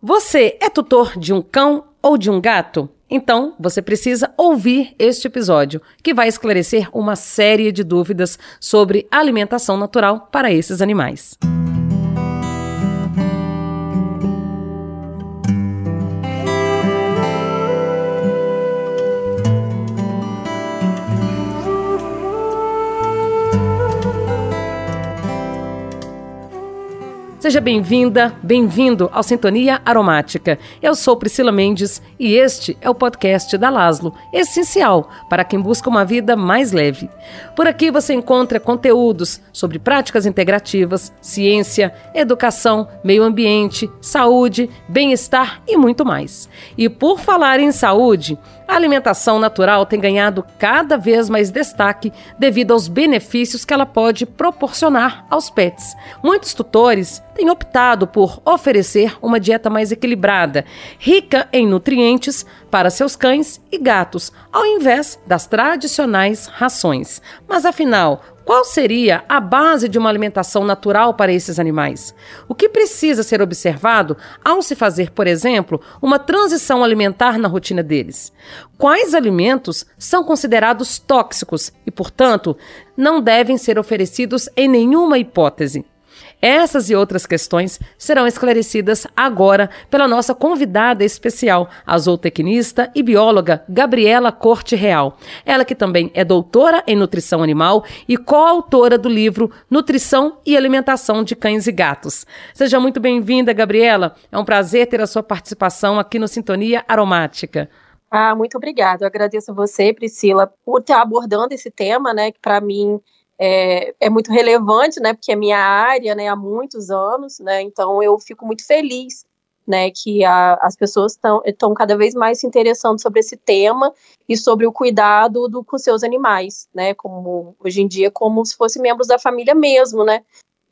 Você é tutor de um cão ou de um gato? Então, você precisa ouvir este episódio, que vai esclarecer uma série de dúvidas sobre alimentação natural para esses animais. Seja bem-vinda, bem-vindo ao Sintonia Aromática. Eu sou Priscila Mendes e este é o podcast da Laslo, essencial para quem busca uma vida mais leve. Por aqui você encontra conteúdos sobre práticas integrativas, ciência, educação, meio ambiente, saúde, bem-estar e muito mais. E por falar em saúde, a alimentação natural tem ganhado cada vez mais destaque devido aos benefícios que ela pode proporcionar aos pets. Muitos tutores têm optado por oferecer uma dieta mais equilibrada, rica em nutrientes para seus cães e gatos, ao invés das tradicionais rações. Mas afinal, qual seria a base de uma alimentação natural para esses animais? O que precisa ser observado ao se fazer, por exemplo, uma transição alimentar na rotina deles? Quais alimentos são considerados tóxicos e, portanto, não devem ser oferecidos em nenhuma hipótese? Essas e outras questões serão esclarecidas agora pela nossa convidada especial, a zootecnista e bióloga Gabriela Corte Real. Ela que também é doutora em nutrição animal e coautora do livro Nutrição e Alimentação de Cães e Gatos. Seja muito bem-vinda, Gabriela. É um prazer ter a sua participação aqui no Sintonia Aromática. Ah, muito obrigada. Eu agradeço a você, Priscila, por estar abordando esse tema, né, que para mim é, é, muito relevante, né, porque é minha área, né, há muitos anos, né, então eu fico muito feliz, né, que a, as pessoas estão cada vez mais se interessando sobre esse tema e sobre o cuidado do, com seus animais, né, como hoje em dia como se fossem membros da família mesmo, né,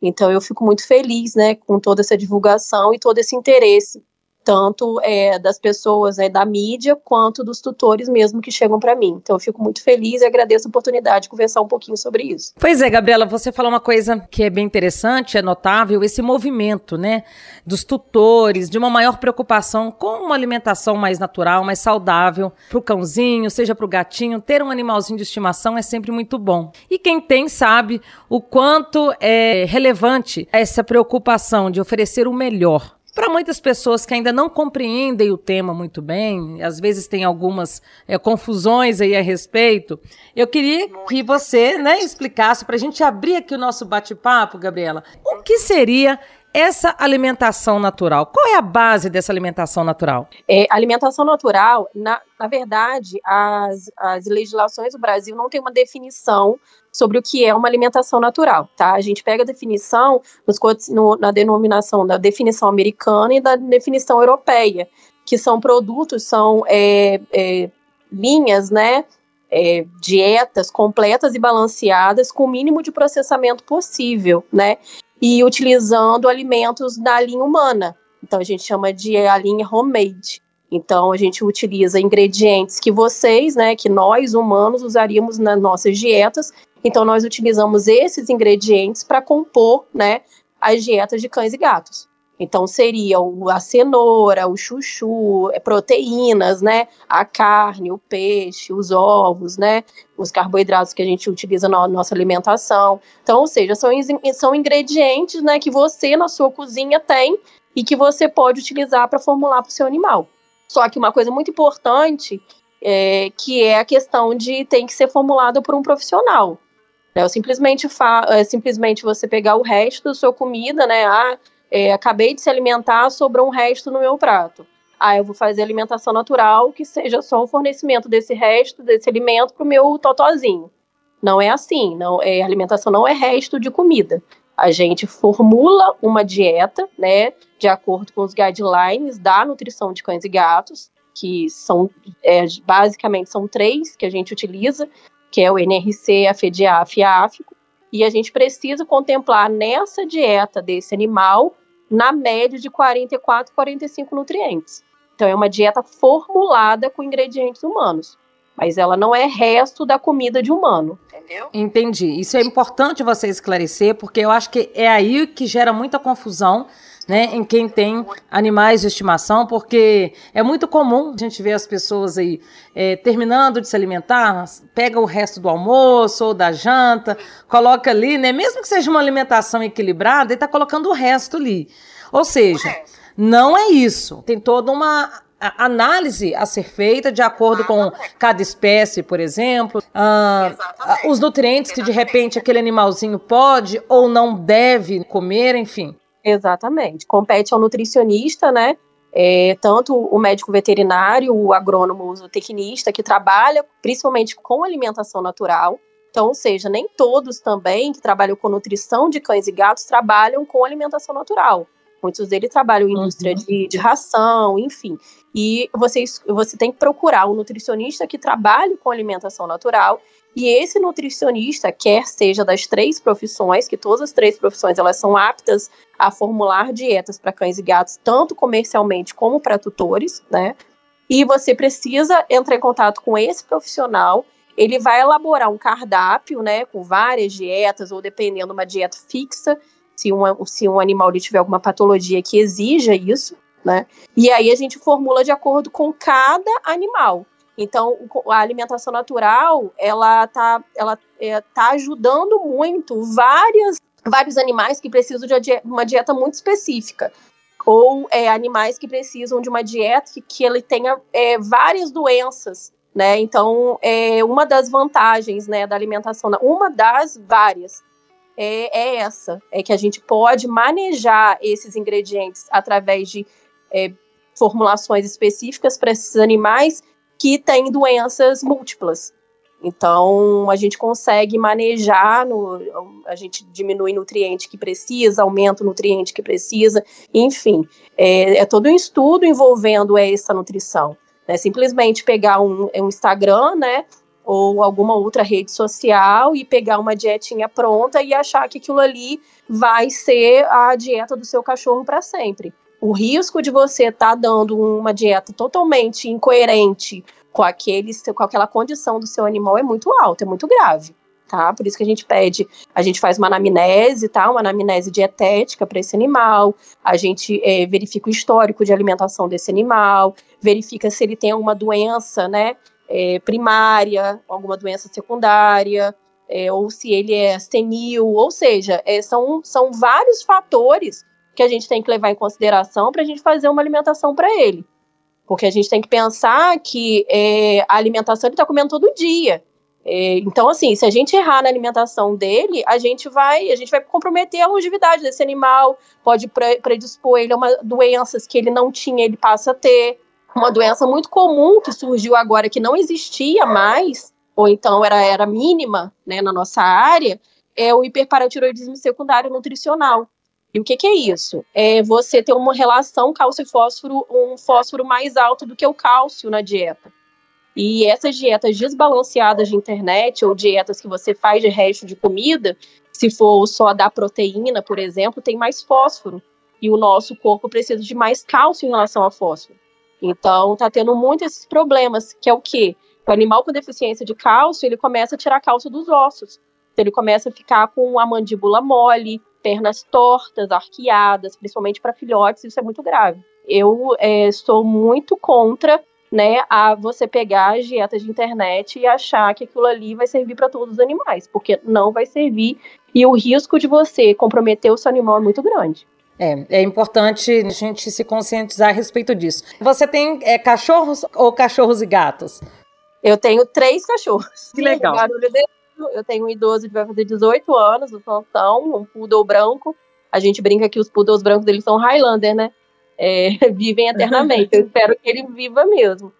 então eu fico muito feliz, né, com toda essa divulgação e todo esse interesse tanto é, das pessoas né, da mídia quanto dos tutores mesmo que chegam para mim. Então eu fico muito feliz e agradeço a oportunidade de conversar um pouquinho sobre isso. Pois é, Gabriela, você falou uma coisa que é bem interessante, é notável, esse movimento, né, dos tutores, de uma maior preocupação com uma alimentação mais natural, mais saudável para o cãozinho, seja para o gatinho, ter um animalzinho de estimação é sempre muito bom. E quem tem sabe o quanto é relevante essa preocupação de oferecer o melhor para muitas pessoas que ainda não compreendem o tema muito bem, às vezes tem algumas é, confusões aí a respeito, eu queria que você né, explicasse, para a gente abrir aqui o nosso bate-papo, Gabriela, o que seria essa alimentação natural? Qual é a base dessa alimentação natural? É, alimentação natural, na, na verdade, as, as legislações do Brasil não têm uma definição sobre o que é uma alimentação natural, tá? A gente pega a definição nos, no, na denominação da definição americana e da definição europeia, que são produtos, são é, é, linhas, né? É, dietas completas e balanceadas com o mínimo de processamento possível, né? E utilizando alimentos da linha humana. Então a gente chama de a linha homemade. Então a gente utiliza ingredientes que vocês, né, que nós humanos usaríamos nas nossas dietas então, nós utilizamos esses ingredientes para compor né, as dietas de cães e gatos. Então, seria a cenoura, o chuchu, é, proteínas, né? A carne, o peixe, os ovos, né? Os carboidratos que a gente utiliza na nossa alimentação. Então, ou seja, são, são ingredientes né, que você na sua cozinha tem e que você pode utilizar para formular para o seu animal. Só que uma coisa muito importante é que é a questão de tem que ser formulado por um profissional. Né? simplesmente, é, simplesmente você pegar o resto da sua comida, né? Ah, é, acabei de se alimentar, sobrou um resto no meu prato. Ah, eu vou fazer alimentação natural, que seja só o fornecimento desse resto, desse alimento para o meu totozinho. Não é assim, não é alimentação não é resto de comida. A gente formula uma dieta, né, de acordo com os guidelines da nutrição de cães e gatos, que são é, basicamente são três que a gente utiliza, que é o NRC, a FEDIAF e a AFICO, e a gente precisa contemplar nessa dieta desse animal na média de 44, 45 nutrientes. Então é uma dieta formulada com ingredientes humanos, mas ela não é resto da comida de humano, entendeu? Entendi. Isso é importante você esclarecer, porque eu acho que é aí que gera muita confusão né, em quem tem animais de estimação, porque é muito comum a gente ver as pessoas aí é, terminando de se alimentar, pega o resto do almoço ou da janta, coloca ali, né, mesmo que seja uma alimentação equilibrada, ele está colocando o resto ali. Ou seja, não é isso. Tem toda uma análise a ser feita de acordo com cada espécie, por exemplo, ah, os nutrientes que de repente aquele animalzinho pode ou não deve comer, enfim. Exatamente. Compete ao nutricionista, né? É, tanto o médico veterinário, o agrônomo, o zootecnista, que trabalha principalmente com alimentação natural. Então, ou seja, nem todos também que trabalham com nutrição de cães e gatos trabalham com alimentação natural. Muitos deles trabalham em indústria uhum. de, de, ração, enfim. E você, você tem que procurar um nutricionista que trabalhe com alimentação natural. E esse nutricionista, quer seja das três profissões, que todas as três profissões elas são aptas a formular dietas para cães e gatos, tanto comercialmente como para tutores, né? E você precisa entrar em contato com esse profissional. Ele vai elaborar um cardápio, né, com várias dietas, ou dependendo, uma dieta fixa, se um, se um animal tiver alguma patologia que exija isso, né? E aí a gente formula de acordo com cada animal. Então, a alimentação natural, ela tá, ela é, tá ajudando muito várias, vários animais que precisam de uma dieta muito específica. Ou é, animais que precisam de uma dieta que, que ele tenha é, várias doenças, né? Então, é uma das vantagens, né, da alimentação, uma das várias, é, é essa, é que a gente pode manejar esses ingredientes através de é, formulações específicas para esses animais que têm doenças múltiplas. Então, a gente consegue manejar, no, a gente diminui nutriente que precisa, aumenta o nutriente que precisa, enfim. É, é todo um estudo envolvendo essa nutrição. Né? Simplesmente pegar um, um Instagram, né, ou alguma outra rede social e pegar uma dietinha pronta e achar que aquilo ali vai ser a dieta do seu cachorro para sempre. O risco de você estar tá dando uma dieta totalmente incoerente com, aquele, com aquela condição do seu animal é muito alto, é muito grave. Tá? Por isso que a gente pede, a gente faz uma anamnese, tá? Uma anamnese dietética para esse animal, a gente é, verifica o histórico de alimentação desse animal, verifica se ele tem alguma doença, né? É, primária, alguma doença secundária, é, ou se ele é senil, ou seja, é, são, são vários fatores que a gente tem que levar em consideração para a gente fazer uma alimentação para ele. Porque a gente tem que pensar que é, a alimentação ele está comendo todo dia. É, então, assim, se a gente errar na alimentação dele, a gente vai, a gente vai comprometer a longevidade desse animal, pode predispor ele a uma, doenças que ele não tinha, ele passa a ter uma doença muito comum que surgiu agora, que não existia mais, ou então era, era mínima né, na nossa área, é o hiperparatiroidismo secundário nutricional. E o que, que, é isso? É você ter uma relação cálcio e fósforo, um fósforo mais alto do que o cálcio na dieta. E essas dietas desbalanceadas de internet, ou dietas que você faz de resto de comida, se for só dar proteína, por exemplo, tem mais fósforo. E o nosso corpo precisa de mais cálcio em relação a fósforo. Então, tá tendo muitos esses problemas, que é o quê? O animal com deficiência de cálcio, ele começa a tirar cálcio dos ossos. Então, ele começa a ficar com a mandíbula mole, pernas tortas, arqueadas, principalmente para filhotes, isso é muito grave. Eu é, sou muito contra né, a você pegar as dietas de internet e achar que aquilo ali vai servir para todos os animais, porque não vai servir e o risco de você comprometer o seu animal é muito grande. É, é importante a gente se conscientizar a respeito disso. Você tem é, cachorros ou cachorros e gatos? Eu tenho três cachorros. Que legal. Eu tenho um idoso que vai fazer 18 anos, o Sansão, um poodle branco. A gente brinca que os poodles brancos deles são Highlander, né? É, vivem eternamente. Eu espero que ele viva mesmo.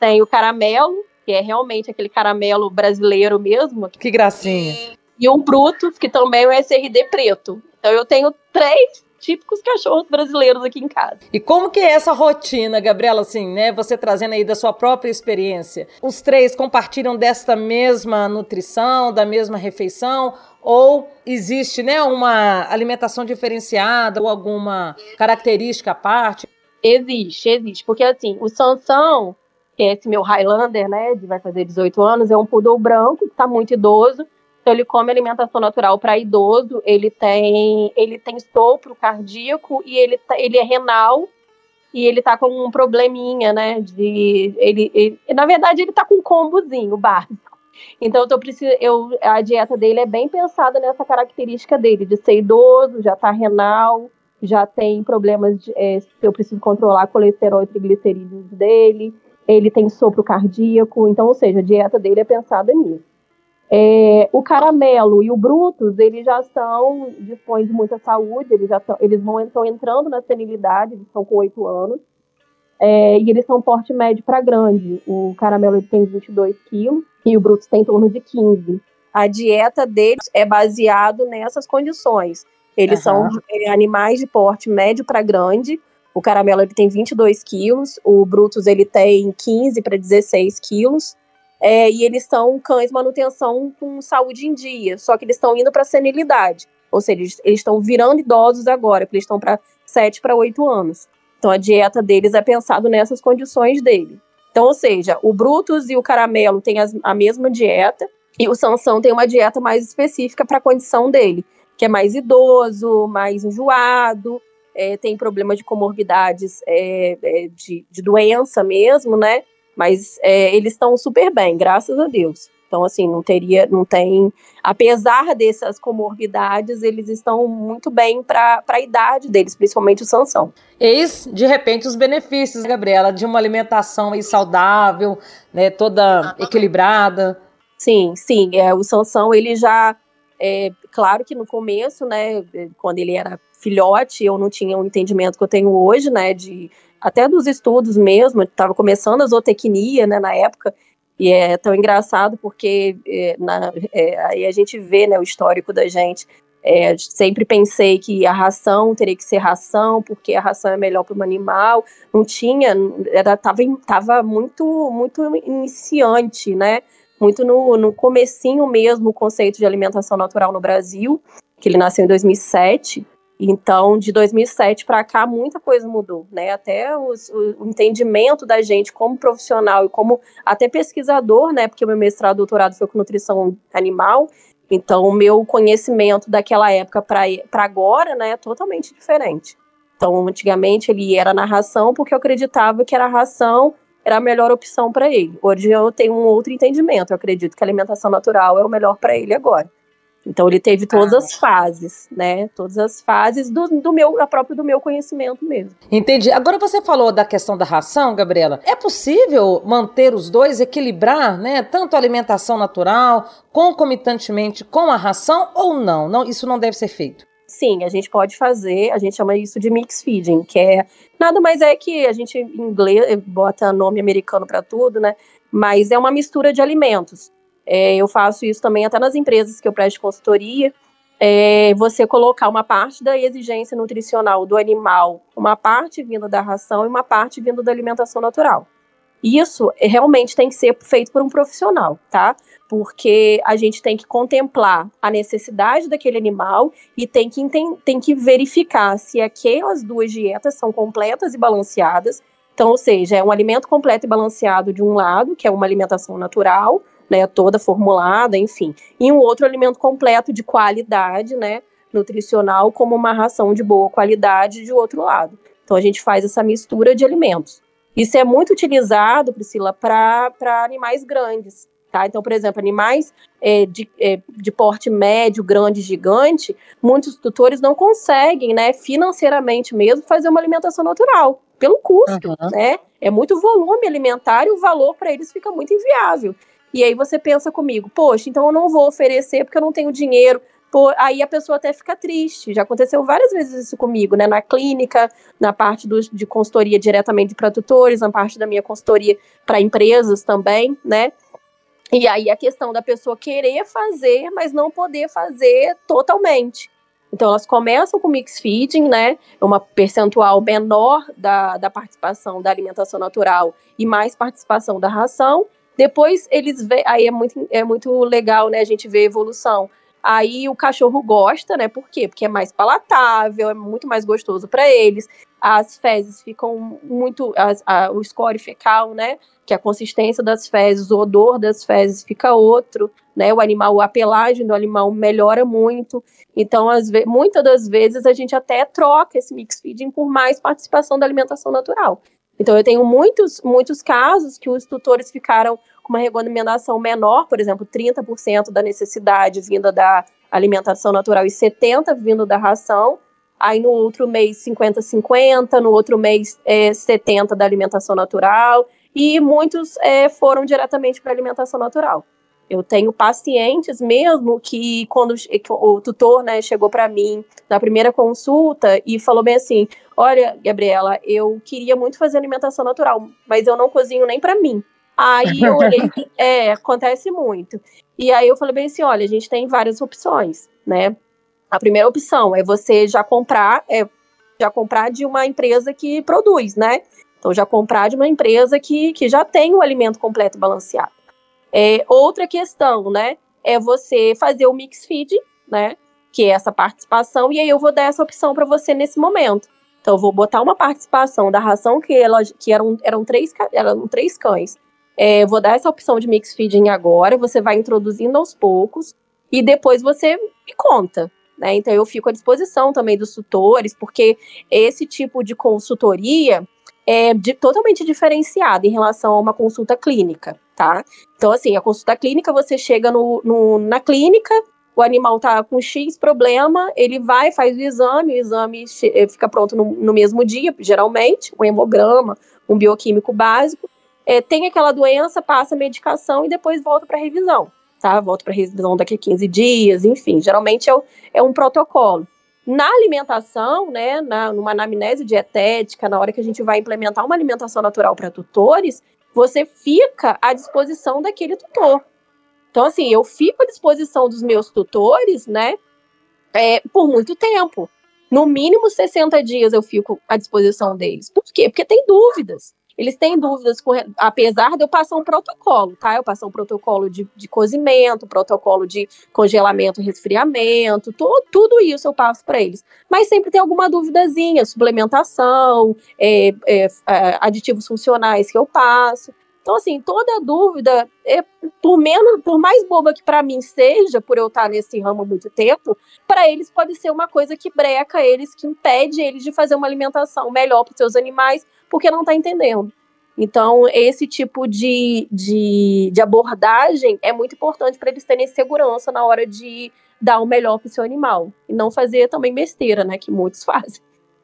Tem o caramelo, que é realmente aquele caramelo brasileiro mesmo. Que gracinha. E um Brutus, que também é o SRD preto. Então eu tenho três típicos cachorros brasileiros aqui em casa. E como que é essa rotina, Gabriela, assim, né? Você trazendo aí da sua própria experiência. Os três compartilham desta mesma nutrição, da mesma refeição? Ou existe, né, uma alimentação diferenciada ou alguma característica à parte? Existe, existe. Porque, assim, o Sansão, que é esse meu Highlander, né, de vai fazer 18 anos, é um poodle branco, que tá muito idoso, Então ele come alimentação natural para idoso, ele tem ele tem sopro cardíaco e ele, tá, ele é renal e ele tá com um probleminha, né? De ele, ele na verdade ele tá com um combozinho básico. Então eu tô eu a dieta dele é bem pensada nessa característica dele de ser idoso, já tá renal, já tem problemas de, é, eu preciso controlar colesterol e triglicerídeos dele, ele tem sopro cardíaco, então ou seja, a dieta dele é pensada nisso. É, o caramelo e o Brutus, eles já são, dispõem de muita saúde, eles já tão, eles vão estão entrando na senilidade, eles estão com 8 anos, é, e eles são porte médio para grande. O caramelo ele tem 22 quilos e o Brutus tem em torno de 15. A dieta deles é baseado nessas condições. Eles uhum. são é, animais de porte médio para grande. O caramelo ele tem 22 quilos, o Brutus ele tem 15 para 16 quilos. É, e eles são cães manutenção com saúde em dia, só que eles estão indo para senilidade. Ou seja, eles estão virando idosos agora, porque eles estão para 7 para 8 anos. Então a dieta deles é pensado nessas condições dele. Então, ou seja, o Brutus e o Caramelo têm as, a mesma dieta, e o Sansão tem uma dieta mais específica para a condição dele, que é mais idoso, mais enjoado, é, tem problema de comorbidades é, é, de, de doença mesmo, né? Mas é, eles estão super bem, graças a Deus. Então, assim, não teria, não tem. Apesar dessas comorbidades, eles estão muito bem para a idade deles, principalmente o Sansão. Eis, de repente, os benefícios, Gabriela, de uma alimentação aí saudável, né, toda equilibrada. Sim, sim. É, o Sansão, ele já. É, claro que no começo, né, quando ele era filhote, eu não tinha o entendimento que eu tenho hoje, né, de até dos estudos mesmo, estava começando a zootecnia, né, na época, e é tão engraçado porque é, na, é, aí a gente vê né, o histórico da gente. É, sempre pensei que a ração teria que ser ração, porque a ração é melhor para o animal. Não tinha, era, tava, tava muito, muito iniciante, né? Muito no, no comecinho mesmo o conceito de alimentação natural no Brasil, que ele nasceu em 2007. Então, de 2007 para cá, muita coisa mudou, né? Até os, o entendimento da gente como profissional e como até pesquisador, né? Porque o meu mestrado, doutorado foi com nutrição animal. Então, o meu conhecimento daquela época para agora, né, é totalmente diferente. Então, antigamente ele era na ração porque eu acreditava que era a ração era a melhor opção para ele. Hoje eu tenho um outro entendimento. Eu acredito que a alimentação natural é o melhor para ele agora. Então ele teve todas ah. as fases, né? Todas as fases do, do meu, a própria do meu conhecimento mesmo. Entendi. Agora você falou da questão da ração, Gabriela. É possível manter os dois, equilibrar, né? Tanto a alimentação natural, concomitantemente com a ração ou não? Não, isso não deve ser feito. Sim, a gente pode fazer, a gente chama isso de mix feeding, que é nada mais é que a gente em inglês bota nome americano para tudo, né? Mas é uma mistura de alimentos. É, eu faço isso também até nas empresas que eu presto consultoria. É, você colocar uma parte da exigência nutricional do animal, uma parte vindo da ração e uma parte vindo da alimentação natural. Isso realmente tem que ser feito por um profissional, tá? Porque a gente tem que contemplar a necessidade daquele animal e tem que, tem que verificar se aquelas duas dietas são completas e balanceadas. Então, ou seja, é um alimento completo e balanceado de um lado, que é uma alimentação natural, né, toda formulada, enfim. E um outro alimento completo de qualidade, né, nutricional, como uma ração de boa qualidade de outro lado. Então a gente faz essa mistura de alimentos. Isso é muito utilizado, Priscila, para animais grandes. Tá? Então, por exemplo, animais é, de, é, de porte médio, grande, gigante, muitos tutores não conseguem, né, financeiramente mesmo, fazer uma alimentação natural, pelo custo, uhum. né? É muito volume alimentar e o valor para eles fica muito inviável. E aí você pensa comigo, poxa, então eu não vou oferecer porque eu não tenho dinheiro. Aí a pessoa até fica triste. Já aconteceu várias vezes isso comigo, né? Na clínica, na parte do, de consultoria diretamente para tutores, na parte da minha consultoria para empresas também, né? E aí a questão da pessoa querer fazer, mas não poder fazer totalmente. Então elas começam com mix feeding, né? Uma percentual menor da, da participação da alimentação natural e mais participação da ração. Depois eles vê, aí é muito, é muito legal, né, a gente ver a evolução. Aí o cachorro gosta, né? Por quê? Porque é mais palatável, é muito mais gostoso para eles. as fezes ficam muito. As, a, o score fecal, né? Que a consistência das fezes, o odor das fezes fica outro, né? O animal, a pelagem do animal melhora muito. Então, as, muitas das vezes, a gente até troca esse mix feeding por mais participação da alimentação natural. Então, eu tenho muitos, muitos casos que os tutores ficaram com uma recomendação menor, por exemplo, 30% da necessidade vinda da alimentação natural e 70% vindo da ração. Aí no outro mês 50-50, no outro mês é, 70% da alimentação natural, e muitos é, foram diretamente para alimentação natural. Eu tenho pacientes mesmo que quando o tutor né, chegou para mim na primeira consulta e falou bem assim: Olha, Gabriela, eu queria muito fazer alimentação natural, mas eu não cozinho nem para mim. Aí eu olhei, é, acontece muito. E aí eu falei bem assim: olha, a gente tem várias opções, né? A primeira opção é você já comprar, é, já comprar de uma empresa que produz, né? Então já comprar de uma empresa que, que já tem o alimento completo balanceado. É, outra questão, né, é você fazer o mix feed, né, que é essa participação, e aí eu vou dar essa opção para você nesse momento. Então, eu vou botar uma participação da ração que, ela, que eram, eram, três, eram três cães. É, vou dar essa opção de mix feeding agora, você vai introduzindo aos poucos, e depois você me conta. Né? Então, eu fico à disposição também dos tutores, porque esse tipo de consultoria é de, totalmente diferenciado em relação a uma consulta clínica tá? Então, assim, a consulta clínica, você chega no, no, na clínica, o animal tá com X problema, ele vai, faz o exame, o exame eh, fica pronto no, no mesmo dia, geralmente, um hemograma, um bioquímico básico, é, tem aquela doença, passa a medicação e depois volta para revisão, tá? Volta para revisão daqui a 15 dias, enfim, geralmente é, é um protocolo. Na alimentação, né, na, numa anamnese dietética, na hora que a gente vai implementar uma alimentação natural para tutores, você fica à disposição daquele tutor. Então, assim, eu fico à disposição dos meus tutores, né, é, por muito tempo. No mínimo 60 dias eu fico à disposição deles. Por quê? Porque tem dúvidas eles têm dúvidas, com, apesar de eu passar um protocolo, tá? Eu passar um protocolo de, de cozimento, protocolo de congelamento e resfriamento, to, tudo isso eu passo para eles. Mas sempre tem alguma duvidazinha, suplementação, é, é, é, aditivos funcionais que eu passo. Então, assim, toda dúvida, é, por menos, por mais boba que para mim seja, por eu estar nesse ramo há muito tempo, para eles pode ser uma coisa que breca eles, que impede eles de fazer uma alimentação melhor para seus animais, porque não está entendendo. Então, esse tipo de, de, de abordagem é muito importante para eles terem segurança na hora de dar o melhor para o seu animal. E não fazer também besteira, né? Que muitos fazem.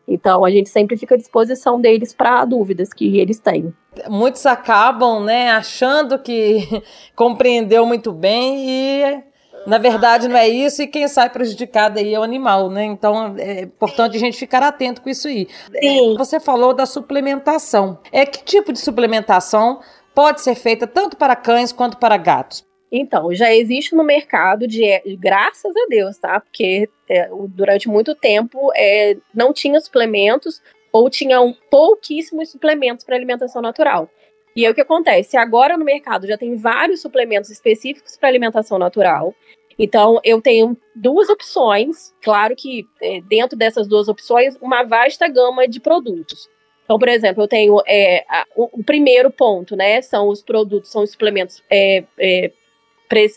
Então, a gente sempre fica à disposição deles para dúvidas que eles têm. Muitos acabam, né, achando que compreendeu muito bem e na verdade, não é isso, e quem sai prejudicado aí é o animal, né? Então é importante a gente ficar atento com isso aí. Sim. Você falou da suplementação. É que tipo de suplementação pode ser feita tanto para cães quanto para gatos? Então, já existe no mercado, de, graças a Deus, tá? Porque é, durante muito tempo é, não tinha suplementos ou tinham pouquíssimos suplementos para alimentação natural. E aí o que acontece? Agora no mercado já tem vários suplementos específicos para alimentação natural. Então, eu tenho duas opções. Claro que é, dentro dessas duas opções, uma vasta gama de produtos. Então, por exemplo, eu tenho é, a, o, o, primeiro ponto, né? São os produtos, são os suplementos é, é,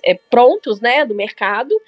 é prontos, né, do mercado,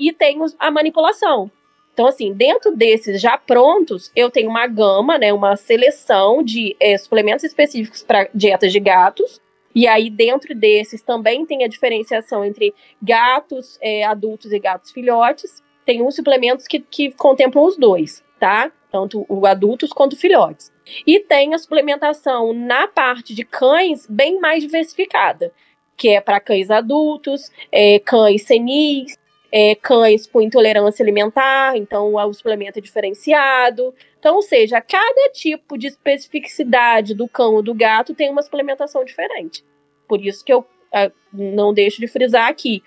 e tenho a manipulação. Então, assim, dentro desses já prontos, eu tenho uma gama, né, uma seleção de é, suplementos específicos para dietas de gatos. E aí, dentro desses, também tem a diferenciação entre gatos é, adultos e gatos filhotes. Tem uns suplementos que, que contemplam os dois, tá? Tanto o adultos quanto filhotes. E tem a suplementação na parte de cães bem mais diversificada, que é para cães adultos, é, cães senis, é, cães com intolerância alimentar, então o suplemento é diferenciado. Então, ou seja, cada tipo de especificidade do cão ou do gato tem uma suplementação diferente. Por isso que eu uh, não deixo de frisar aqui.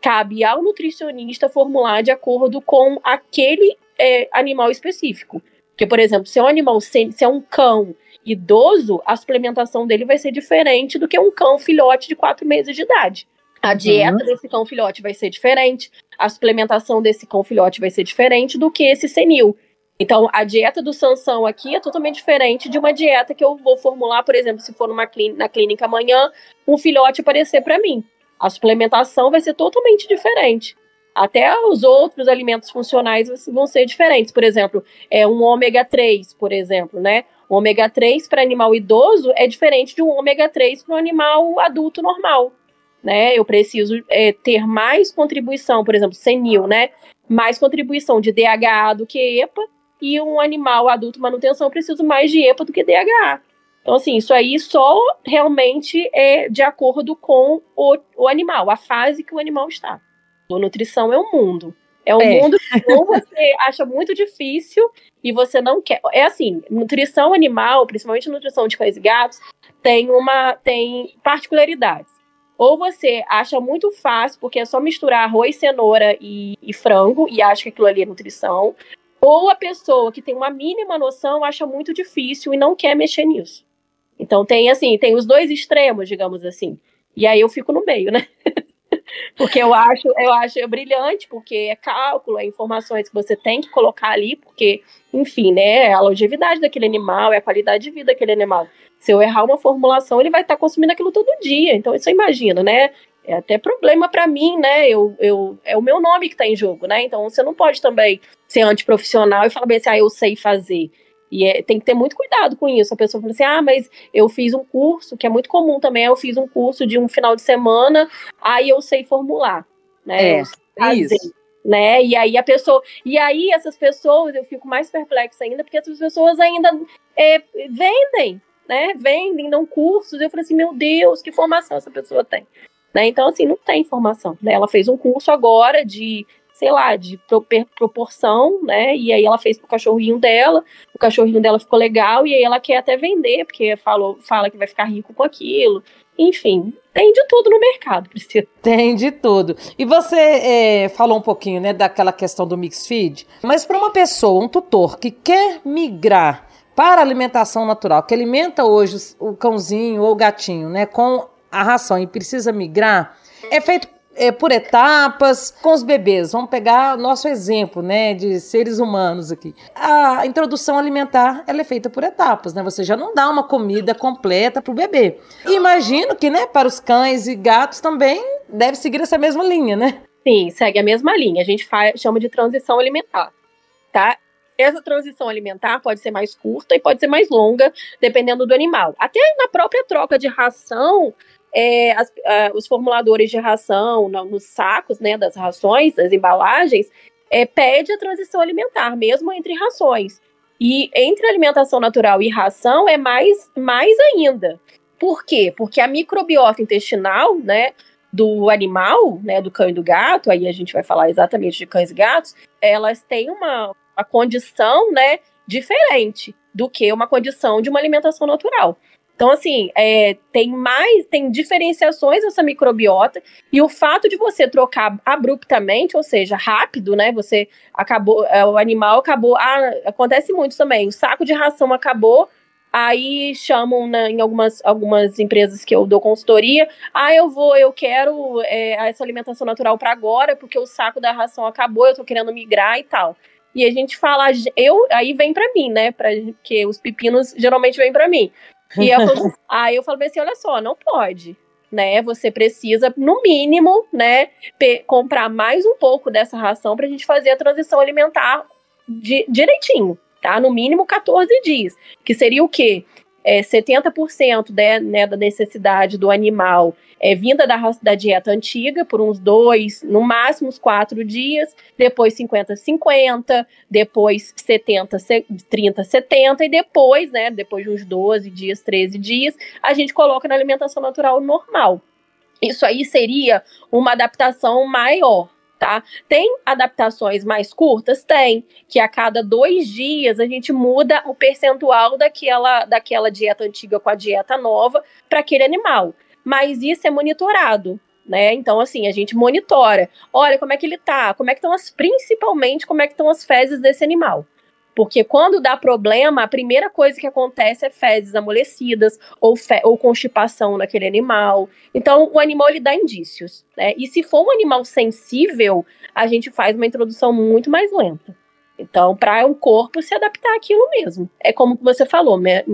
Cabe ao nutricionista formular de acordo com aquele é, animal específico. Porque, por exemplo, se é um animal, se é um cão idoso, a suplementação dele vai ser diferente do que um cão filhote de quatro meses de idade. A dieta uhum. desse cão filhote vai ser diferente, a suplementação desse cão filhote vai ser diferente do que esse senil. Então, a dieta do Sansão aqui é totalmente diferente de uma dieta que eu vou formular, por exemplo, se for numa clínica, na clínica amanhã, um filhote aparecer para mim. A suplementação vai ser totalmente diferente. Até os outros alimentos funcionais vão ser diferentes. Por exemplo, é um ômega 3, por exemplo, né? O ômega 3 para animal idoso é diferente de um ômega 3 para um animal adulto normal. Né? Eu preciso é, ter mais contribuição, por exemplo, senil, né? Mais contribuição de DHA do que EPA, e um animal adulto manutenção precisa mais de EPA do que DHA. Então, assim, isso aí só realmente é de acordo com o, o animal, a fase que o animal está. A nutrição é um mundo. É um é. mundo que ou você acha muito difícil e você não quer. É assim, nutrição animal, principalmente nutrição de cães e gatos, tem uma tem particularidades. Ou você acha muito fácil, porque é só misturar arroz, cenoura e, e frango, e acha que aquilo ali é nutrição. Ou a pessoa que tem uma mínima noção acha muito difícil e não quer mexer nisso. Então tem assim, tem os dois extremos, digamos assim. E aí eu fico no meio, né? porque eu acho, eu acho brilhante, porque é cálculo, é informações que você tem que colocar ali, porque, enfim, né, é a longevidade daquele animal, é a qualidade de vida daquele animal. Se eu errar uma formulação, ele vai estar consumindo aquilo todo dia. Então, isso eu imagino, né? É até problema para mim, né? Eu, eu, é o meu nome que está em jogo, né? Então, você não pode também ser antiprofissional e falar bem assim, ah, eu sei fazer. E é, tem que ter muito cuidado com isso. A pessoa fala assim: ah, mas eu fiz um curso, que é muito comum também, eu fiz um curso de um final de semana, aí eu sei formular. Né? É, fazer, isso. Né? E aí a pessoa. E aí, essas pessoas, eu fico mais perplexa ainda, porque essas pessoas ainda é, vendem, né? Vendem, dão cursos. Eu falei assim, meu Deus, que formação essa pessoa tem. Né? Então, assim, não tem informação. Né? Ela fez um curso agora de sei lá, de proporção, né? E aí ela fez pro cachorrinho dela, o cachorrinho dela ficou legal, e aí ela quer até vender, porque falou, fala que vai ficar rico com aquilo. Enfim, tem de tudo no mercado, Priscila. Tem de tudo. E você é, falou um pouquinho, né, daquela questão do mix feed, mas para uma pessoa, um tutor que quer migrar para a alimentação natural, que alimenta hoje o cãozinho ou o gatinho, né, com a ração e precisa migrar, é feito é, por etapas com os bebês. Vamos pegar nosso exemplo, né, de seres humanos aqui. A introdução alimentar ela é feita por etapas, né? Você já não dá uma comida completa para o bebê. Imagino que, né, para os cães e gatos também deve seguir essa mesma linha, né? Sim, segue a mesma linha. A gente faz, chama de transição alimentar, tá? Essa transição alimentar pode ser mais curta e pode ser mais longa, dependendo do animal. Até na própria troca de ração, é, as, os formuladores de ração no, nos sacos né, das rações, das embalagens, é, pede a transição alimentar, mesmo entre rações. E entre alimentação natural e ração é mais, mais ainda. Por quê? Porque a microbiota intestinal, né, do animal, né, do cão e do gato, aí a gente vai falar exatamente de cães e gatos, elas têm uma, uma condição, né, diferente do que uma condição de uma alimentação natural. Então, assim, é, tem mais, tem diferenciações nessa microbiota, e o fato de você trocar abruptamente, ou seja, rápido, né? Você acabou, é, o animal acabou. Ah, acontece muito também. O saco de ração acabou, aí chamam né, em algumas, algumas empresas que eu dou consultoria. Ah, eu vou, eu quero é, essa alimentação natural para agora, porque o saco da ração acabou, eu tô querendo migrar e tal. E a gente fala, eu, aí vem para mim, né? Porque os pepinos geralmente vêm para mim. E eu falo, aí eu falo assim, olha só, não pode. Né, você precisa, no mínimo, né, comprar mais um pouco dessa ração para a gente fazer a transição alimentar de, direitinho, tá? No mínimo 14 dias. Que seria o quê? É, 70% de, né, da necessidade do animal é vinda da, da dieta antiga por uns dois, no máximo uns quatro dias, depois 50-50, depois 70, 30, 70 e depois, né, depois de uns 12 dias, 13 dias, a gente coloca na alimentação natural normal. Isso aí seria uma adaptação maior, tá? Tem adaptações mais curtas? Tem, que a cada dois dias a gente muda o percentual daquela, daquela dieta antiga com a dieta nova para aquele animal. Mas isso é monitorado. Né? Então, assim, a gente monitora. Olha como é que ele tá, como é que estão as, principalmente como é que estão as fezes desse animal. Porque quando dá problema, a primeira coisa que acontece é fezes amolecidas ou, fe ou constipação naquele animal. Então, o animal ele dá indícios. Né? E se for um animal sensível, a gente faz uma introdução muito mais lenta. Então, para o corpo se adaptar àquilo mesmo. É como você falou, né?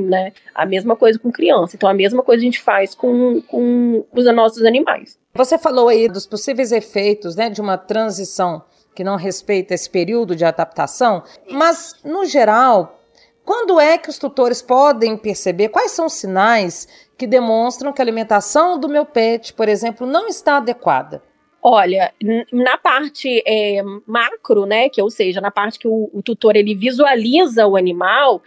A mesma coisa com criança. Então, a mesma coisa a gente faz com, com os nossos animais. Você falou aí dos possíveis efeitos né, de uma transição que não respeita esse período de adaptação, mas, no geral, quando é que os tutores podem perceber quais são os sinais que demonstram que a alimentação do meu pet, por exemplo, não está adequada? Olha, na parte é, macro, né, que ou seja, na parte que o, o, tutor ele visualiza o animal,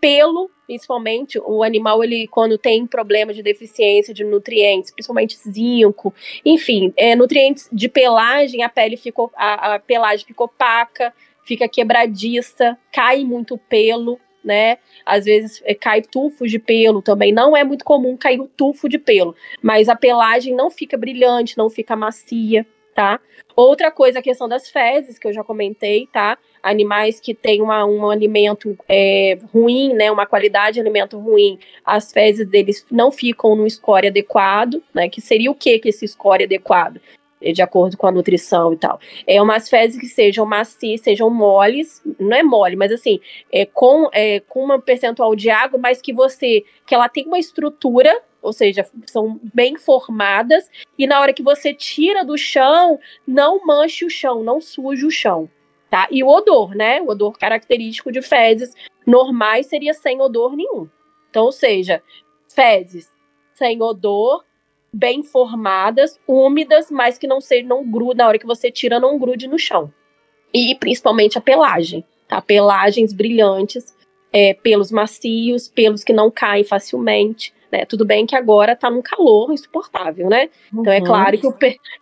pelo, principalmente, o animal ele quando tem problema de deficiência de nutrientes, principalmente zinco, enfim, é, nutrientes de pelagem, a pele ficou, a, a pelagem ficou opaca, fica quebradiça, cai muito pelo, né? Às vezes é, cai tufos de pelo também. Não é muito comum cair um tufo de pelo, mas a pelagem não fica brilhante, não fica macia, tá? Outra coisa, a questão das fezes, que eu já comentei, tá? Animais que têm uma, um alimento é, ruim, né? Uma qualidade de alimento ruim, as fezes deles não ficam no score adequado, né? Que seria o que que esse score adequado? De acordo com a nutrição e tal. É umas fezes que sejam macias, sejam moles, não é mole, mas assim, é com, é, com uma percentual de água, mas que você, que ela tem uma estrutura, ou seja, são bem formadas, e na hora que você tira do chão, não manche o chão, não suje o chão, tá? E o odor, né? O odor característico de fezes normais seria sem odor nenhum. Então, ou seja, fezes sem odor, bem formadas, úmidas, mas que não seja não gruda na hora que você tira não grude no chão. E principalmente a pelagem, tá? Pelagens brilhantes, é, pelos macios, pelos que não caem facilmente. Né? Tudo bem que agora tá num calor insuportável, né? Uhum. Então é uhum. claro que o,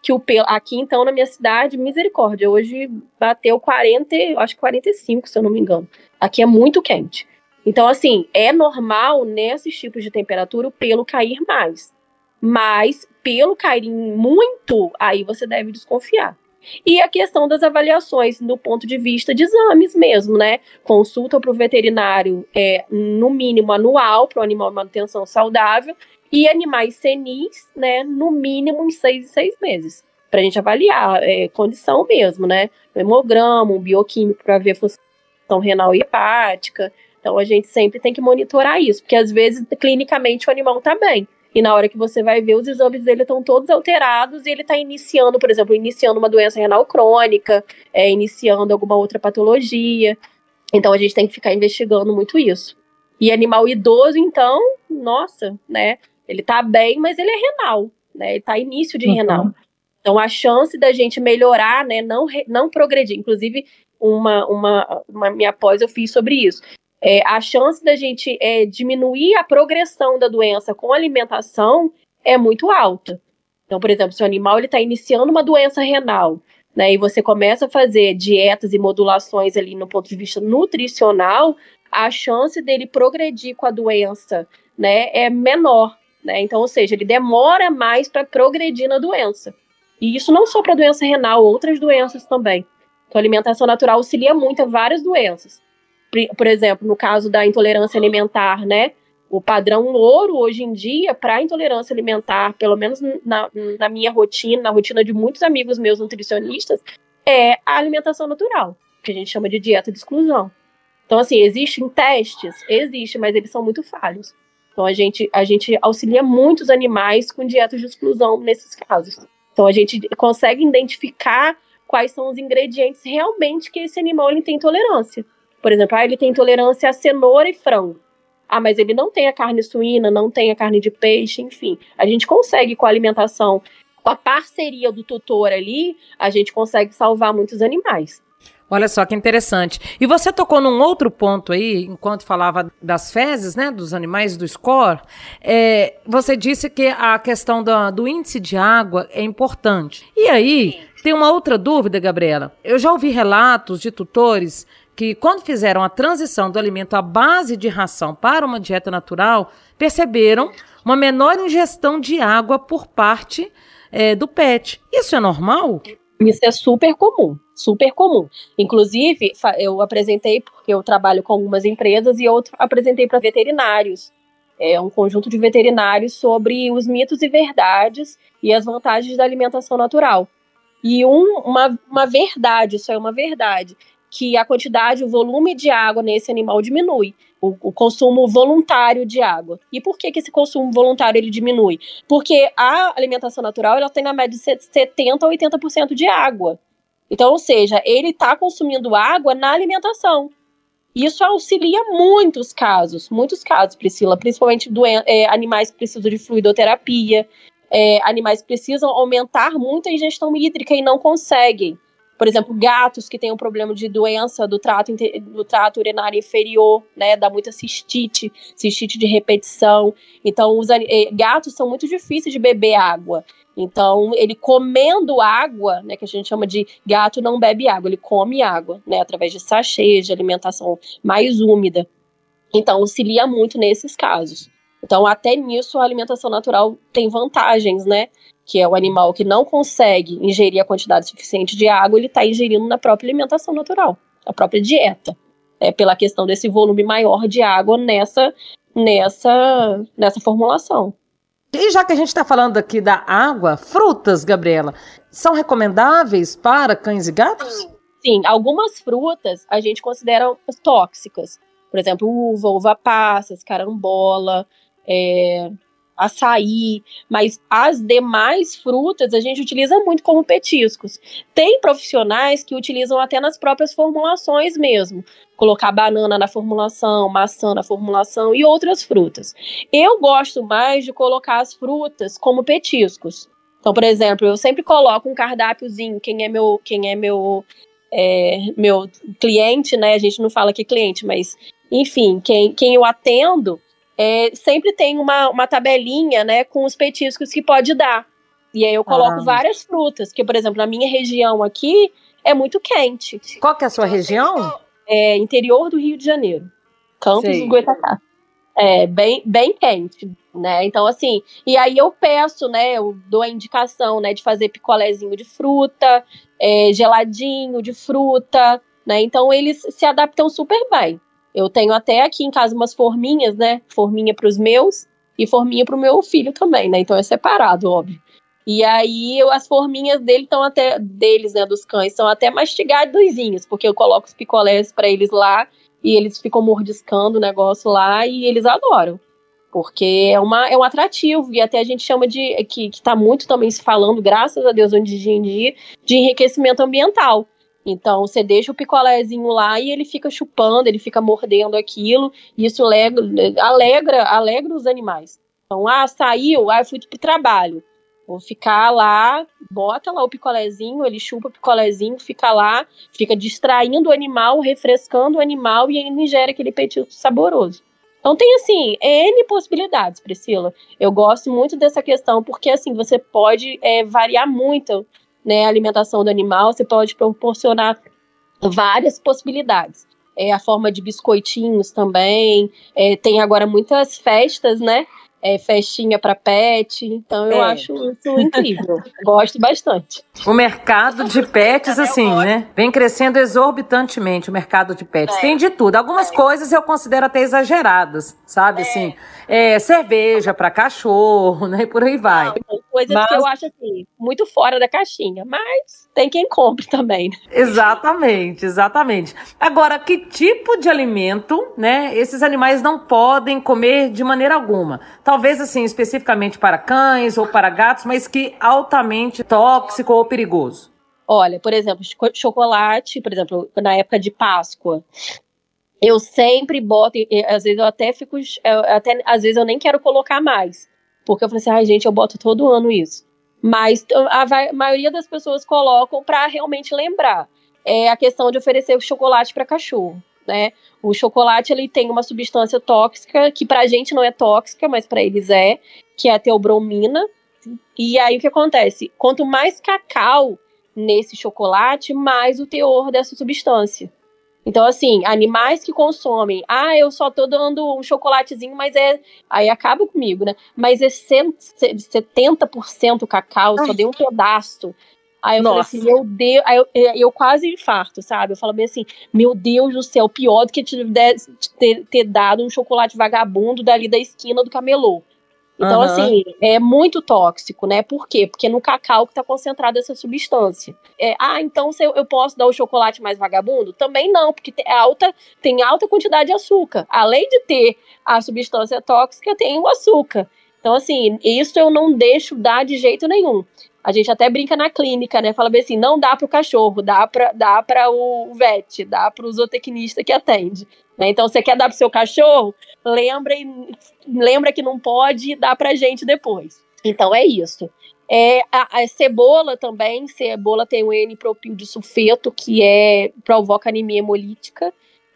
que o pelo. Aqui, então, na minha cidade, misericórdia, hoje bateu 40, acho que 45, se eu não me engano. Aqui é muito quente. Então, assim, é normal nesses tipos de temperatura o pelo cair mais. Mas, pelo carinho muito, aí você deve desconfiar. E a questão das avaliações do ponto de vista de exames mesmo, né? Consulta para o veterinário é, no mínimo anual para o animal manutenção saudável e animais senis, né? No mínimo em seis e seis meses. Para a gente avaliar é, condição mesmo, né? Hemograma, um bioquímico para ver função renal e hepática. Então a gente sempre tem que monitorar isso, porque às vezes clinicamente o animal está bem, e na hora que você vai ver, os exames dele estão todos alterados e ele está iniciando, por exemplo, iniciando uma doença renal crônica, é, iniciando alguma outra patologia. Então a gente tem que ficar investigando muito isso. E animal idoso, então, nossa, né? Ele tá bem, mas ele é renal, né? Ele tá início de uhum. renal. Então a chance da gente melhorar, né, não, não progredir. Inclusive, uma, uma, uma minha pós eu fiz sobre isso é, a chance da gente é, diminuir a progressão da doença com alimentação é muito alta. Então, por exemplo, se o animal está iniciando uma doença renal, né, e você começa a fazer dietas e modulações ali no ponto de vista nutricional, a chance dele progredir com a doença, né, é menor, né? Então, ou seja, ele demora mais para progredir na doença. E isso não só para doença renal, outras doenças também. Então, a alimentação natural auxilia muito a várias doenças por exemplo, no caso da intolerância alimentar, né? O padrão ouro hoje em dia para intolerância alimentar, pelo menos na, na minha rotina, na rotina de muitos amigos meus nutricionistas, é a alimentação natural, que a gente chama de dieta de exclusão. Então, assim, existem testes? Existe, mas eles são muito falhos. Então, a gente, a gente auxilia muitos animais com dietas de exclusão nesses casos. Então, a gente consegue identificar quais são os ingredientes realmente que esse animal ele tem intolerância. Por exemplo, ah, ele tem intolerância a cenoura e frango. Ah, mas ele não tem a carne suína, não tem a carne de peixe, enfim. A gente consegue com a alimentação, com a parceria do tutor ali, a gente consegue salvar muitos animais. Olha só que interessante. E você tocou num outro ponto aí, enquanto falava das fezes, né, dos animais do score. É, você disse que a questão do, do índice de água é importante. E aí, tem uma outra dúvida, Gabriela. Eu já ouvi relatos de tutores que, quando fizeram a transição do alimento à base de ração para uma dieta natural, perceberam uma menor ingestão de água por parte é, do pet. Isso é normal? Isso é super comum, super comum. Inclusive, eu apresentei, porque eu trabalho com algumas empresas, e eu apresentei para veterinários. É um conjunto de veterinários sobre os mitos e verdades e as vantagens da alimentação natural. E um, uma, uma verdade, isso é uma verdade, que a quantidade, o volume de água nesse animal diminui. O, o, consumo voluntário de água. E por que, que esse consumo voluntário ele diminui? Porque a alimentação natural ela tem na média de 70% a 80% de água. Então, ou seja, ele está consumindo água na alimentação. Isso auxilia muitos casos, muitos casos, Priscila, principalmente é, animais que precisam de fluidoterapia, é, animais que precisam aumentar muito a ingestão hídrica e não conseguem. Por exemplo, gatos que têm um problema de doença do trato, do trato urinário inferior, né? Dá muita cistite, cistite de repetição. Então, os eh, gatos são muito difíceis de beber água. Então, ele comendo água, né, que a gente chama de gato não bebe água, ele come água, né, através de sachês, de alimentação mais úmida. Então, auxilia muito nesses casos. Então, até nisso, a alimentação natural tem vantagens, né? Que é o animal que não consegue ingerir a quantidade suficiente de água, ele está ingerindo na própria alimentação natural, a própria dieta. É pela questão desse volume maior de água nessa, nessa, nessa formulação. E já que a gente está falando aqui da água, frutas, Gabriela, são recomendáveis para cães e gatos? Sim, algumas frutas a gente considera tóxicas. Por exemplo, uva, uva passas, carambola, é, açaí, mas as demais frutas a gente utiliza muito como petiscos. Tem profissionais que utilizam até nas próprias formulações mesmo, colocar banana na formulação, maçã na formulação e outras frutas. Eu gosto mais de colocar as frutas como petiscos. Então, por exemplo, eu sempre coloco um cardápiozinho, quem é meu, quem é meu é, meu cliente, né? A gente não fala que é cliente, mas enfim, quem, quem eu atendo, é, sempre tem uma, uma tabelinha, né, com os petiscos que pode dar. E aí eu coloco ah. várias frutas, que, por exemplo, na minha região aqui é muito quente. Qual que é a sua região? É interior do Rio de Janeiro. Campos do Goitacá. É bem, bem quente, né? Então, assim, e aí eu peço, né? Eu dou a indicação, né, de fazer picolézinho de fruta, é, geladinho de fruta, né? Então eles se adaptam super bem. Eu tenho até aqui em casa umas forminhas, né? Forminha para os meus e forminha para o meu filho também, né? Então é separado, óbvio. E aí eu, as forminhas dele estão até deles, né, dos cães, são até mastigadozinhas, porque eu coloco os picolés para eles lá e eles ficam mordiscando o negócio lá e eles adoram. Porque é, uma, é um atrativo, e até a gente chama de. que, está muito também se falando, graças a Deus, hoje em dia, de enriquecimento ambiental. Então, você deixa o picolézinho lá e ele fica chupando, ele fica mordendo aquilo, e isso alegra, alegra, alegra os animais. Então, ah, saiu, ah, eu fui pro trabalho. Vou ficar lá, bota lá o picolézinho, ele chupa o picolézinho, fica lá, fica distraindo o animal, refrescando o animal e ainda ingere aquele petisco saboroso. Então tem assim, N possibilidades, Priscila. Eu gosto muito dessa questão, porque assim, você pode é, variar muito né, a alimentação do animal, você pode proporcionar várias possibilidades. É a forma de biscoitinhos também. É, tem agora muitas festas, né? É, festinha para pet. Então eu é. acho isso incrível. Gosto bastante. O mercado de pets, assim, né? Vem crescendo exorbitantemente o mercado de pets. É. Tem de tudo. Algumas é. coisas eu considero até exageradas, sabe? É. Assim, é, cerveja para cachorro, né? E por aí vai. Não, coisas mas... que eu acho assim, muito fora da caixinha, mas tem quem compre também. Né? Exatamente, exatamente. Agora, que tipo de alimento, né? Esses animais não podem comer de maneira alguma talvez assim, especificamente para cães ou para gatos, mas que altamente tóxico ou perigoso? Olha, por exemplo, chocolate, por exemplo, na época de Páscoa, eu sempre boto, às vezes eu até fico, até, às vezes eu nem quero colocar mais, porque eu falei assim, ai gente, eu boto todo ano isso. Mas a maioria das pessoas colocam para realmente lembrar. É a questão de oferecer chocolate para cachorro né? O chocolate ele tem uma substância tóxica que para a gente não é tóxica, mas para eles é, que é a teobromina. E aí o que acontece? Quanto mais cacau nesse chocolate, mais o teor dessa substância. Então, assim, animais que consomem, ah, eu só tô dando um chocolatezinho, mas é. Aí acaba comigo, né? Mas é 70% cacau, só dei um pedaço. Aí eu Nossa. falei assim, meu Deus, aí eu, eu, quase infarto, sabe? Eu falo bem assim, meu Deus do céu, pior do que te, ter, ter dado um chocolate vagabundo dali da esquina do camelô. Então, uhum. assim, é muito tóxico, né? Por quê? Porque no cacau que está concentrada essa substância. É, ah, então eu, eu posso dar o chocolate mais vagabundo? Também não, porque tem alta, tem alta quantidade de açúcar. Além de ter a substância tóxica, tem o açúcar. Então, assim, isso eu não deixo dar de jeito nenhum. A gente até brinca na clínica, né? Fala bem assim, não dá para o cachorro, dá para dá para o vet, dá para o zootecnista que atende. Né? Então, você quer dar para seu cachorro? Lembra, lembra que não pode dar para gente depois. Então, é isso. É, a, a, cebola também, cebola tem o N-propil de sulfeto, que é provoca anemia hemolítica.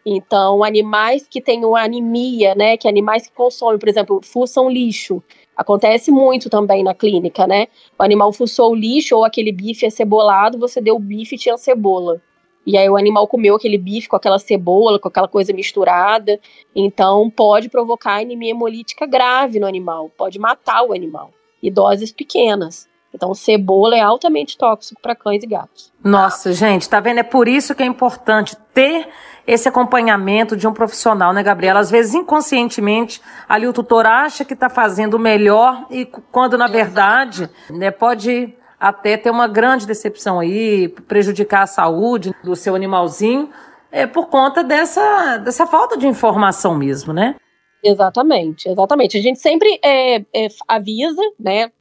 Então, animais que têm anemia, né, que animais que consomem, por exemplo, fuçam lixo, acontece muito também na clínica, né? O animal fuçou o lixo ou aquele bife acebolado, você deu o bife e tinha cebola. E aí o animal comeu aquele bife com aquela cebola, com aquela coisa misturada. Então pode provocar anemia hemolítica grave no animal, pode matar o animal. E doses pequenas. Então, cebola é altamente tóxico para cães e gatos. Nossa, gente, tá vendo? É por isso que é importante ter esse acompanhamento de um profissional, né, Gabriela? Às vezes, inconscientemente, ali o tutor acha que está fazendo o melhor e quando, na verdade, né, pode até ter uma grande decepção aí, prejudicar a saúde do seu animalzinho, é por conta dessa, dessa falta de informação mesmo, né? Exatamente, exatamente. A gente sempre é, é, avisa, né?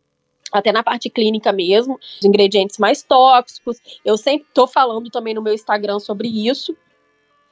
Até na parte clínica mesmo, os ingredientes mais tóxicos. Eu sempre estou falando também no meu Instagram sobre isso.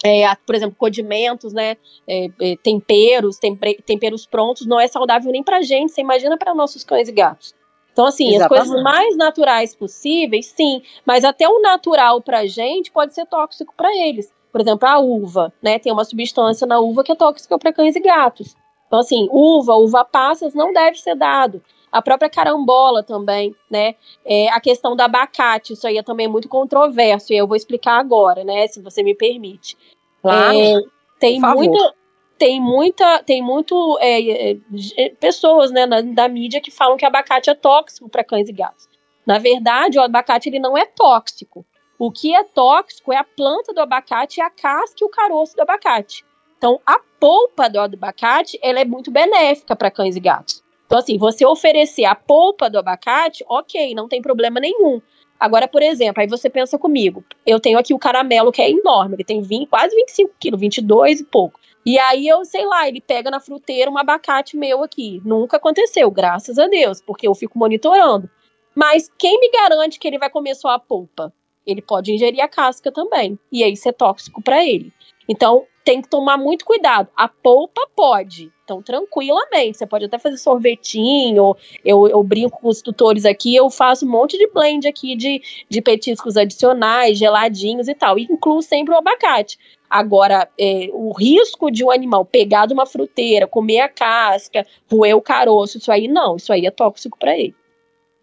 É, por exemplo, condimentos, né? É, é temperos, temperos prontos, não é saudável nem pra gente, você imagina para nossos cães e gatos. Então, assim, Exatamente. as coisas mais naturais possíveis, sim, mas até o natural pra gente pode ser tóxico para eles. Por exemplo, a uva, né? Tem uma substância na uva que é tóxica para cães e gatos. Então, assim, uva, uva passas não deve ser dado. A própria carambola também, né? É, a questão do abacate, isso aí é também muito controverso, e eu vou explicar agora, né? Se você me permite. Claro. É, tem muita, tem muita, tem muito é, é, pessoas né, na, da mídia que falam que abacate é tóxico para cães e gatos. Na verdade, o abacate ele não é tóxico. O que é tóxico é a planta do abacate e a casca e o caroço do abacate. Então, a polpa do abacate ela é muito benéfica para cães e gatos. Então, assim, você oferecer a polpa do abacate, ok, não tem problema nenhum. Agora, por exemplo, aí você pensa comigo, eu tenho aqui o caramelo que é enorme, ele tem 20, quase 25 quilos, 22 e pouco. E aí eu, sei lá, ele pega na fruteira um abacate meu aqui. Nunca aconteceu, graças a Deus, porque eu fico monitorando. Mas quem me garante que ele vai comer só a polpa? Ele pode ingerir a casca também. E aí isso é tóxico para ele. Então, tem que tomar muito cuidado. A polpa pode, então tranquilamente. Você pode até fazer sorvetinho. Eu, eu brinco com os tutores aqui, eu faço um monte de blend aqui de, de petiscos adicionais, geladinhos e tal. E incluo sempre o abacate. Agora, é, o risco de um animal pegar de uma fruteira, comer a casca, roer o caroço, isso aí não, isso aí é tóxico para ele.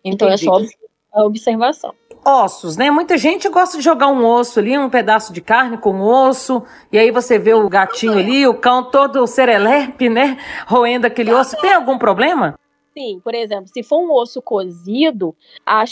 Então Entendi. é só a observação. Ossos, né? Muita gente gosta de jogar um osso ali, um pedaço de carne com osso, e aí você vê o gatinho ali, o cão todo serelepe, né? Roendo aquele osso. Tem algum problema? Sim, por exemplo, se for um osso cozido, a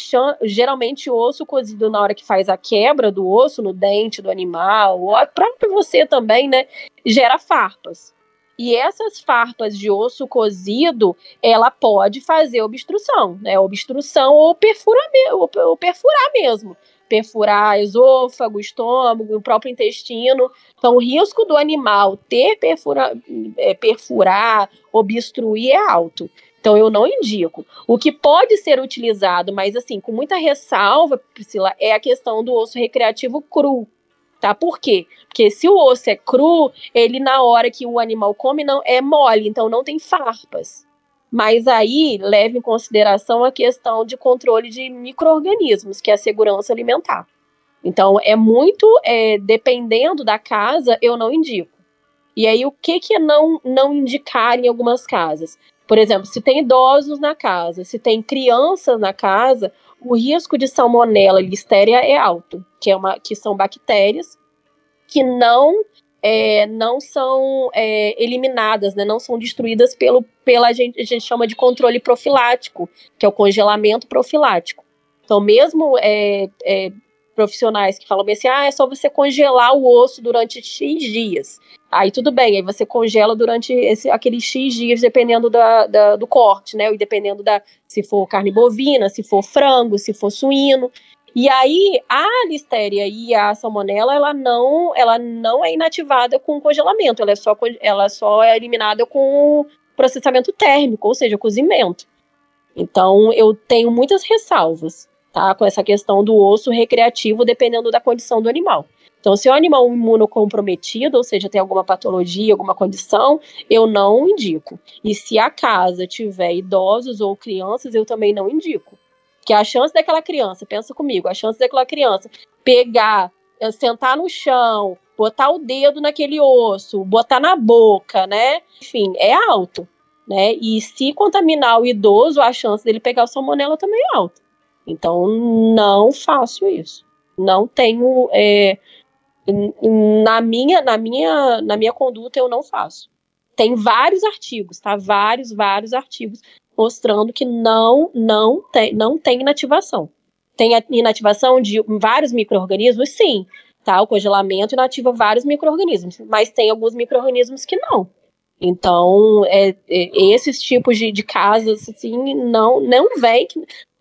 geralmente o osso cozido na hora que faz a quebra do osso no dente do animal, ou próprio você também, né, gera farpas. E essas farpas de osso cozido, ela pode fazer obstrução, né? Obstrução ou perfurar, ou perfurar mesmo. Perfurar esôfago, estômago, o próprio intestino. Então, o risco do animal ter perfura, é, perfurar, obstruir é alto. Então eu não indico. O que pode ser utilizado, mas assim, com muita ressalva, Priscila, é a questão do osso recreativo cru. Tá? Por quê? Porque se o osso é cru, ele na hora que o animal come não é mole, então não tem farpas. Mas aí leve em consideração a questão de controle de micro-organismos, que é a segurança alimentar. Então, é muito, é, dependendo da casa, eu não indico. E aí, o que, que é não, não indicar em algumas casas? Por exemplo, se tem idosos na casa, se tem crianças na casa, o risco de salmonela e listeria é alto, que, é uma, que são bactérias que não é, não são é, eliminadas, né, não são destruídas pelo, pela a gente, a gente chama de controle profilático, que é o congelamento profilático. Então, mesmo é, é profissionais que falam assim, ah, é só você congelar o osso durante X dias. Aí tudo bem, aí você congela durante esse, aqueles X dias, dependendo da, da, do corte, né? E dependendo da se for carne bovina, se for frango, se for suíno. E aí a listéria e a salmonela, ela não, ela não é inativada com congelamento, ela é só, ela só é eliminada com processamento térmico, ou seja, cozimento. Então eu tenho muitas ressalvas, tá, com essa questão do osso recreativo, dependendo da condição do animal. Então, se é um animal imunocomprometido, ou seja, tem alguma patologia, alguma condição, eu não indico. E se a casa tiver idosos ou crianças, eu também não indico. Que a chance daquela criança, pensa comigo, a chance daquela criança pegar, eh, sentar no chão, botar o dedo naquele osso, botar na boca, né? Enfim, é alto, né? E se contaminar o idoso, a chance dele pegar o salmonela também é alta. Então, não faço isso. Não tenho é, na minha, na minha, na minha conduta eu não faço. Tem vários artigos, tá? Vários, vários artigos mostrando que não, não tem, não tem inativação. Tem inativação de vários micro-organismos, sim, tá? O congelamento inativa vários micro-organismos, mas tem alguns micro-organismos que não. Então, é, é, esses tipos de, de casas, assim, não, não vem,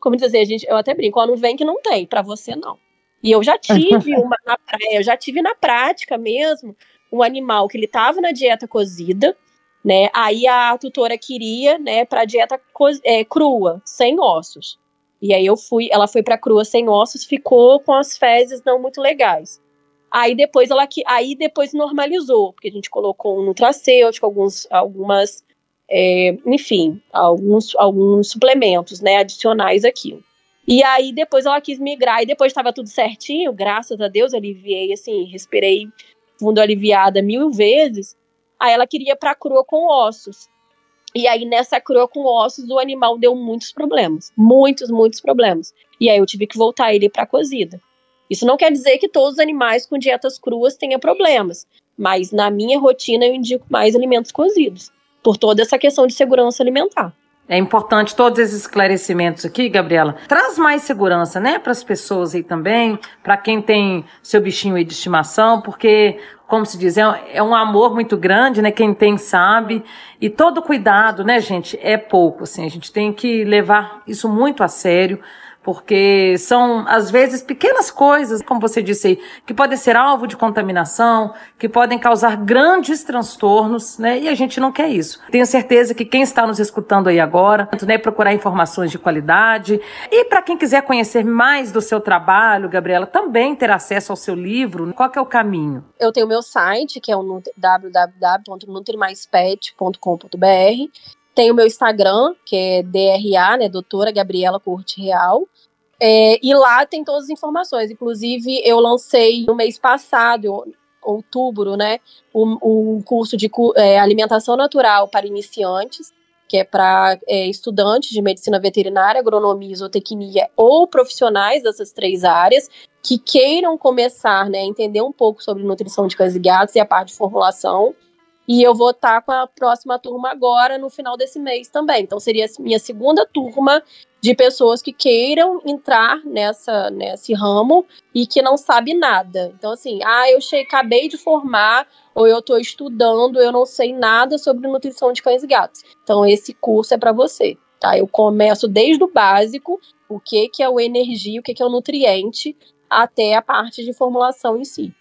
como dizer, a gente, eu até brinco, ó, não vem que não tem, para você não. E eu já tive uma na praia, eu já tive na prática mesmo um animal que ele estava na dieta cozida, né? Aí a tutora queria, né, para dieta é, crua, sem ossos. E aí eu fui, ela foi para crua sem ossos, ficou com as fezes não muito legais. Aí depois ela aí depois normalizou, porque a gente colocou um nutracêutico, alguns algumas é, enfim, alguns alguns suplementos, né, adicionais aqui. E aí depois ela quis migrar e depois estava tudo certinho, graças a Deus, aliviei assim, respirei fundo aliviada mil vezes. Aí ela queria para crua com ossos. E aí nessa crua com ossos o animal deu muitos problemas, muitos, muitos problemas. E aí eu tive que voltar ele para cozida. Isso não quer dizer que todos os animais com dietas cruas tenham problemas, mas na minha rotina eu indico mais alimentos cozidos, por toda essa questão de segurança alimentar. É importante todos esses esclarecimentos aqui, Gabriela. Traz mais segurança, né, para as pessoas aí também, para quem tem seu bichinho aí de estimação, porque, como se diz, é, é um amor muito grande, né? Quem tem sabe. E todo cuidado, né, gente, é pouco, assim. A gente tem que levar isso muito a sério porque são, às vezes, pequenas coisas, como você disse aí, que podem ser alvo de contaminação, que podem causar grandes transtornos, né? E a gente não quer isso. Tenho certeza que quem está nos escutando aí agora, né, procurar informações de qualidade. E para quem quiser conhecer mais do seu trabalho, Gabriela, também ter acesso ao seu livro, qual é o caminho? Eu tenho meu site, que é o www.nutrimaispet.com.br tem o meu Instagram, que é DRA, né, doutora Gabriela Corte Real. É, e lá tem todas as informações. Inclusive, eu lancei no mês passado, outubro, né, um, um curso de é, alimentação natural para iniciantes, que é para é, estudantes de medicina veterinária, agronomia, isotecnia ou profissionais dessas três áreas que queiram começar né, a entender um pouco sobre nutrição de cães e gatos e a parte de formulação. E eu vou estar com a próxima turma agora, no final desse mês também. Então, seria a minha segunda turma de pessoas que queiram entrar nessa, nesse ramo e que não sabe nada. Então, assim, ah, eu cheguei, acabei de formar, ou eu estou estudando, eu não sei nada sobre nutrição de cães e gatos. Então, esse curso é para você. Tá? Eu começo desde o básico, o que, que é o energia, o que, que é o nutriente, até a parte de formulação em si.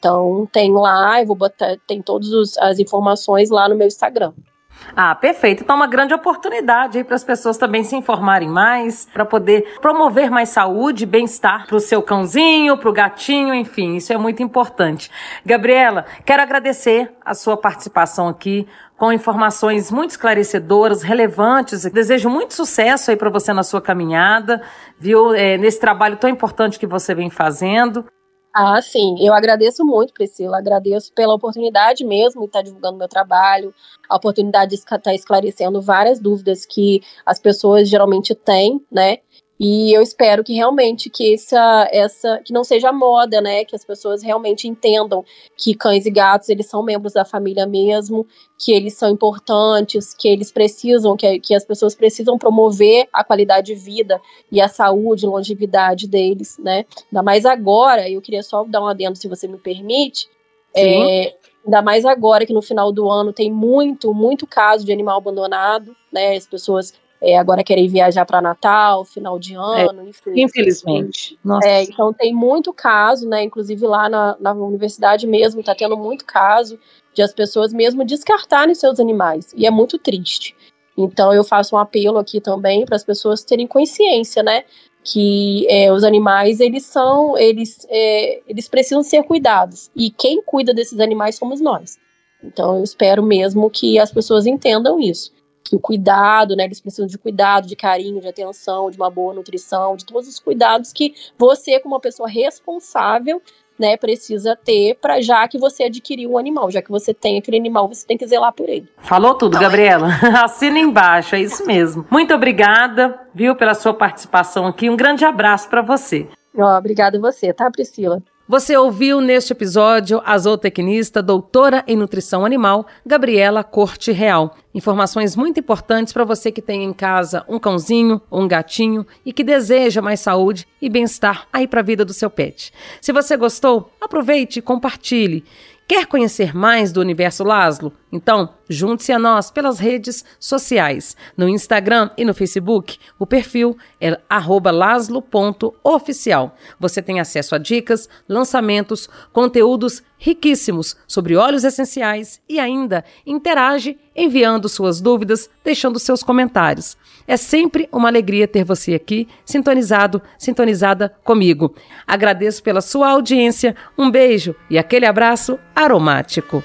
Então tem lá, eu vou botar, tem todas as informações lá no meu Instagram. Ah, perfeito. Então, uma grande oportunidade aí para as pessoas também se informarem mais, para poder promover mais saúde, bem-estar para o seu cãozinho, para o gatinho, enfim, isso é muito importante. Gabriela, quero agradecer a sua participação aqui com informações muito esclarecedoras, relevantes. Desejo muito sucesso aí para você na sua caminhada, viu? É, nesse trabalho tão importante que você vem fazendo. Ah, sim. Eu agradeço muito, Priscila. Agradeço pela oportunidade mesmo de estar divulgando meu trabalho, a oportunidade de estar esclarecendo várias dúvidas que as pessoas geralmente têm, né? E eu espero que realmente que essa, essa que não seja moda, né? Que as pessoas realmente entendam que cães e gatos eles são membros da família mesmo, que eles são importantes, que eles precisam, que, que as pessoas precisam promover a qualidade de vida e a saúde, longevidade deles, né? Ainda mais agora, eu queria só dar um adendo, se você me permite. É, Ainda mais agora que no final do ano tem muito, muito caso de animal abandonado, né? As pessoas é, agora querem viajar para Natal, final de é, ano, enfim. Infelizmente. É, então tem muito caso, né? Inclusive lá na, na universidade mesmo está tendo muito caso de as pessoas mesmo descartarem seus animais. E é muito triste. Então eu faço um apelo aqui também para as pessoas terem consciência, né? Que é, os animais eles são, eles, é, eles precisam ser cuidados. E quem cuida desses animais somos nós. Então eu espero mesmo que as pessoas entendam isso o cuidado, né, eles precisam de cuidado, de carinho, de atenção, de uma boa nutrição, de todos os cuidados que você, como uma pessoa responsável, né, precisa ter para já que você adquiriu um animal, já que você tem aquele animal, você tem que zelar por ele. Falou tudo, Gabriela. Assina embaixo, é isso mesmo. Muito obrigada, viu, pela sua participação aqui. Um grande abraço para você. Oh, obrigada a você, tá, Priscila? Você ouviu neste episódio a zootecnista, doutora em nutrição animal, Gabriela Corte Real. Informações muito importantes para você que tem em casa um cãozinho um gatinho e que deseja mais saúde e bem-estar aí para a vida do seu pet. Se você gostou, aproveite e compartilhe. Quer conhecer mais do universo Laszlo? Então, junte-se a nós pelas redes sociais. No Instagram e no Facebook, o perfil é laslo.oficial. Você tem acesso a dicas, lançamentos, conteúdos riquíssimos sobre óleos essenciais e ainda interage enviando suas dúvidas, deixando seus comentários. É sempre uma alegria ter você aqui, sintonizado, sintonizada comigo. Agradeço pela sua audiência, um beijo e aquele abraço aromático.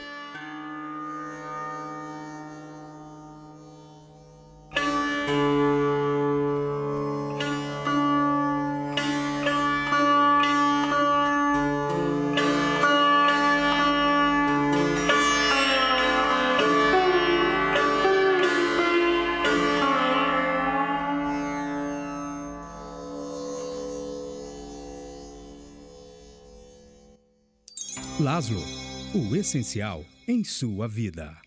Essencial em sua vida.